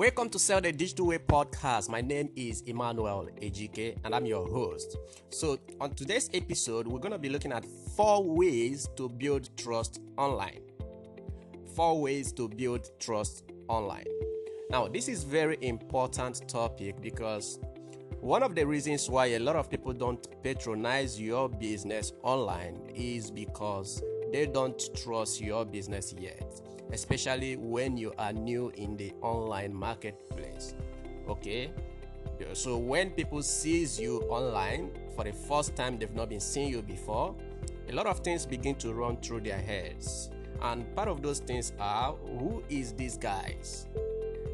Welcome to Sell the Digital Way podcast. My name is Emmanuel Ejike and I'm your host. So, on today's episode, we're going to be looking at four ways to build trust online. Four ways to build trust online. Now, this is very important topic because one of the reasons why a lot of people don't patronize your business online is because they don't trust your business yet especially when you are new in the online marketplace okay? So when people sees you online for the first time they've not been seeing you before a lot of things begin to run through their heads. And part of those things are who is these guys?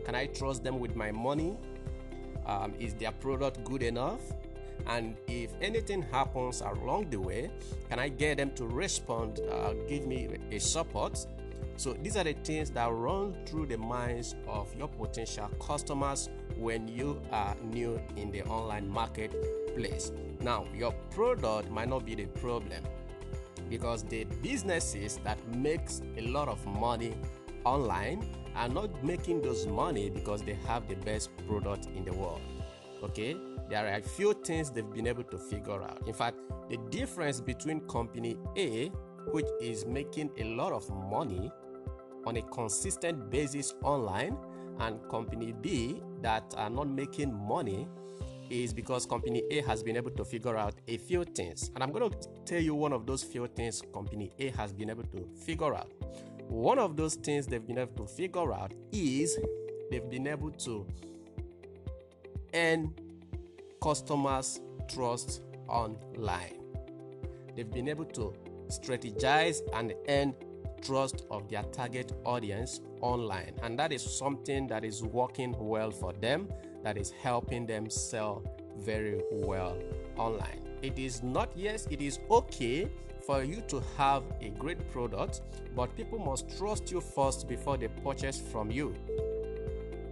Can i trust them with my money? Um, is their product good enough? And if anything happens along the way can i get them to respond uh, give me a support so these are the things that run through the minds of your potential customers when you are new in the online marketplace. Now, your product might not be the problem because the businesses that makes a lot of money online are not making those money because they have the best product in the world. Okay? There are a few things they've been able to figure out. In fact, the difference between company A, which is making a lot of money on a consistent basis online and company B that are not making money is because company A has been able to figure out a few things. And I'm going to tell you one of those few things company A has been able to figure out. One of those things they've been able to figure out is they've been able to earn customers' trust online. They've been able to strategize and earn trust of their target audience online. And that is something that is working well for them, that is helping them sell very well online. It is not, yes, it is okay for you to have a great product, but people must trust you first before they purchase from you.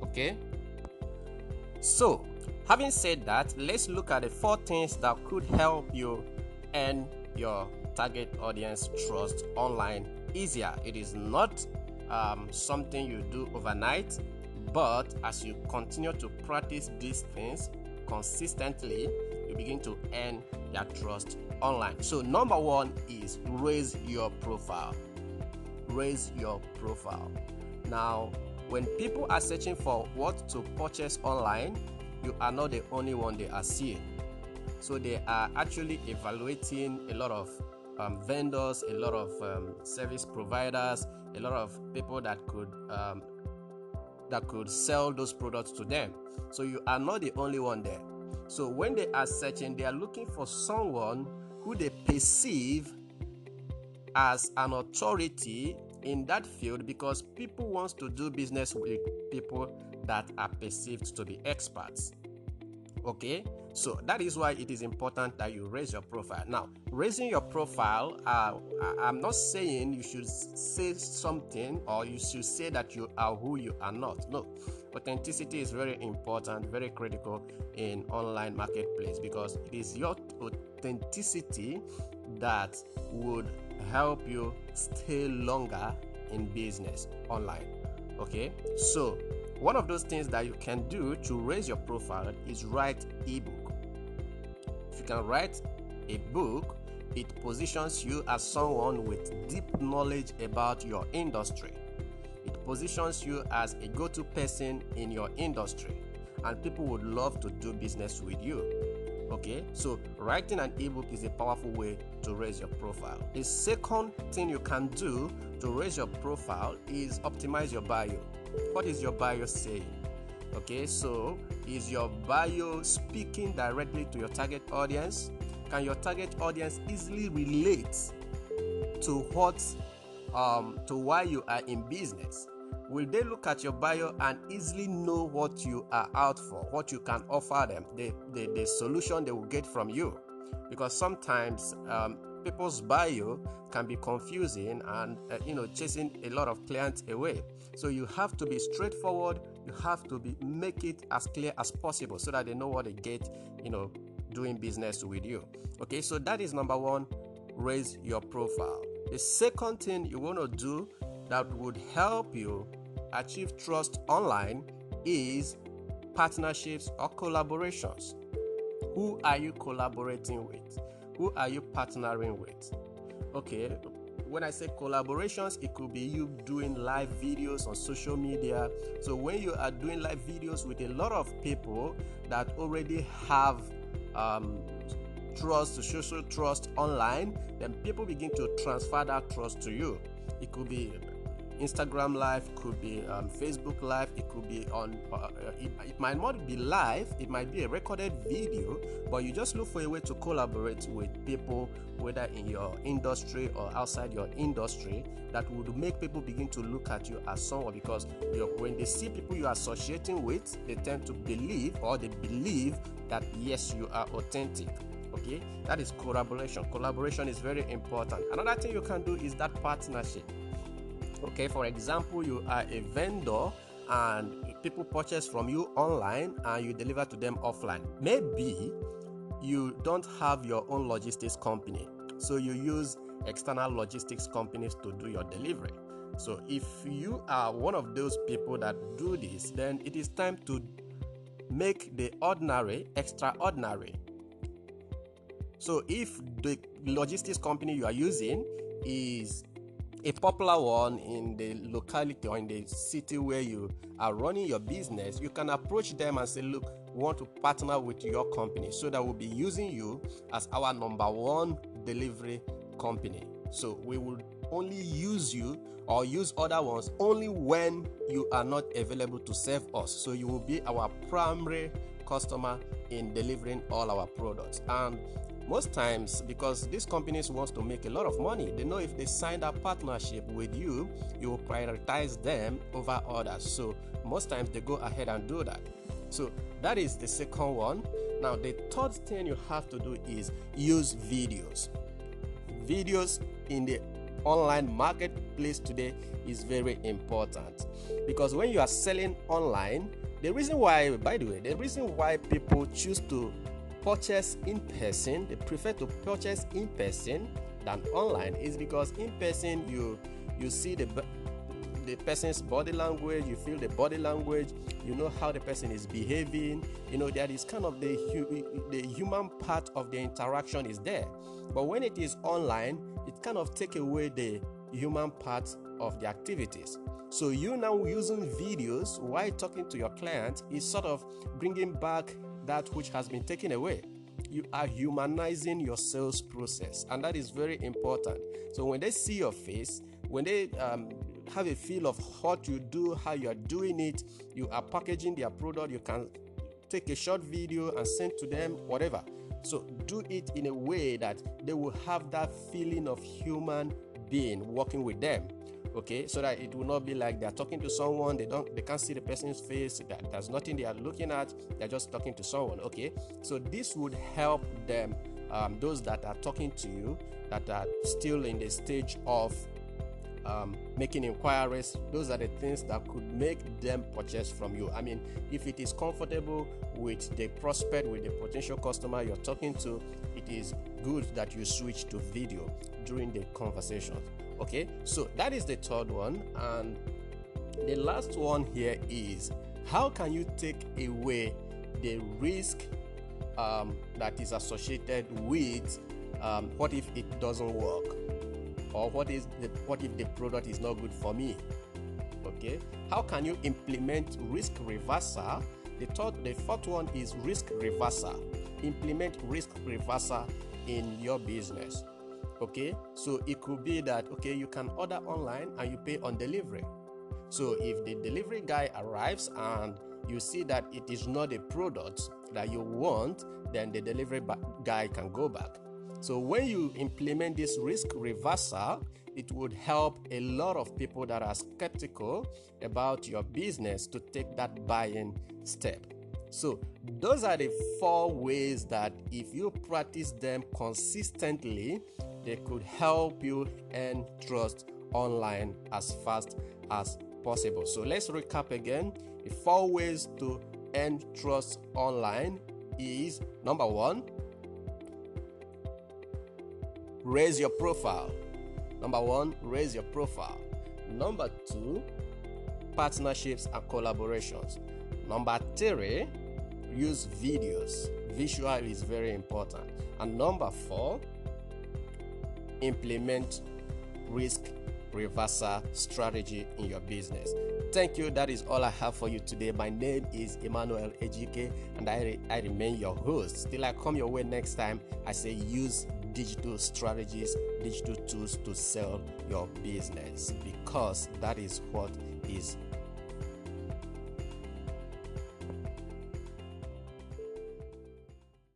Okay? So, having said that, let's look at the four things that could help you earn your target audience trust online easier. It is not um, something you do overnight, but as you continue to practice these things consistently, you begin to earn their trust online. So, number one is raise your profile. Raise your profile. Now, when people are searching for what to purchase online, you are not the only one they are seeing. So, they are actually evaluating a lot of um, vendors, a lot of um, service providers, a lot of people that could um, that could sell those products to them. So you are not the only one there. So when they are searching, they are looking for someone who they perceive as an authority in that field because people wants to do business with people that are perceived to be experts. Okay, so that is why it is important that you raise your profile. Now, raising your profile, uh, I'm not saying you should say something or you should say that you are who you are not. No, authenticity is very important, very critical in online marketplace because it is your authenticity that would help you stay longer in business online. Okay, so one of those things that you can do to raise your profile is write ebook. Can write a book, it positions you as someone with deep knowledge about your industry. It positions you as a go to person in your industry, and people would love to do business with you. Okay, so writing an ebook is a powerful way to raise your profile. The second thing you can do to raise your profile is optimize your bio. What is your bio saying? Okay, so is your bio speaking directly to your target audience? Can your target audience easily relate to what um, to why you are in business? Will they look at your bio and easily know what you are out for, what you can offer them, the, the, the solution they will get from you? Because sometimes um, people's bio can be confusing and uh, you know chasing a lot of clients away so you have to be straightforward you have to be make it as clear as possible so that they know what they get you know doing business with you okay so that is number one raise your profile the second thing you want to do that would help you achieve trust online is partnerships or collaborations. Who are you collaborating with? Who are you partnering with? Okay, when I say collaborations, it could be you doing live videos on social media. So when you are doing live videos with a lot of people that already have um, trust, social trust online, then people begin to transfer that trust to you. It could be Instagram live, could be um, Facebook live, it could be on, uh, it, it, might not be live, it might be a recorded video, but you just look for a way to collaborate with people, whether in your industry or outside your industry, that would make people begin to look at you as someone because when they see people you are associating with, they tend to believe or they believe that yes, you are authentic okay? That is collaboration. Collaboration is very important. Another thing you can do is that partnership okay for example you are a vendor and people purchase from you online and you deliver to them offline. Maybe you don't have your own logistics company so you use external logistics companies to do your delivery. So if you are one of those people that do this then it is time to make the ordinary extraordinary. So if the logistics company you are using is a popular one in the locality or in the city where you are running your business, you can approach them and say, Look, we want to partner with your company so that we'll be using you as our number one delivery company. So we will only use you or use other ones only when you are not available to serve us. So you will be our primary customer in delivering all our products. And most times because these companies want to make a lot of money they know if they sign a partnership with you you will prioritize them over others. So most times they go ahead and do that. So that is the second one. Now the third thing you have to do is use videos. Videos in the online marketplace today is very important. Because when you are selling online the reason why by the way the reason why people choose to purchase in person, they prefer to purchase in person than online is because in person you you see the the person's body language, you feel the body language, you know how the person is behaving, you know that is kind of the the human part of the interaction is there. But when it is online, it kind of take away the human part of the activities. So you now using videos while talking to your client is sort of bringing back that which has been taken away. You are humanizing your sales process, and that is very important. So when they see your face, when they um, have a feel of what you do, how you are doing it, you are packaging their product, you can take a short video and send to them, whatever. So do it in a way that they will have that feeling of human being working with them okay? So that it will not be like they're talking to someone they don't they can't see the person's face that there's nothing they are looking at they're just talking to someone okay? So this would help them um, those that are talking to you that are still in the stage of um, making inquiries those are the things that could make them purchase from you. I mean if it is comfortable with the prospect with the potential customer you're talking to it is good that you switch to video during the conversation okay so that is the third one and the last one here is how can you take away the risk um, that is associated with um, what if it doesn't work? Or what is the what if the product is not good for me? Okay how can you implement risk reversal the third the fourth one is risk reversal implement risk reversal in your business okay? So it could be that okay you can order online and you pay on delivery. So if the delivery guy arrives and you see that it is not a product that you want then the delivery guy can go back. So when you implement this risk reversal it would help a lot of people that are skeptical about your business to take that buying step so, those are the four ways that if you practice them consistently, they could help you earn trust online as fast as possible. So, let's recap again. The four ways to earn trust online is number one, raise your profile. Number one, raise your profile. Number two, partnerships and collaborations. Number three, use videos. Visual is very important. And number four, implement risk reversal strategy in your business. Thank you. That is all I have for you today. My name is Emmanuel Ejike, and I, I remain your host. Till I come your way next time, I say use digital strategies, digital tools to sell your business because that is what is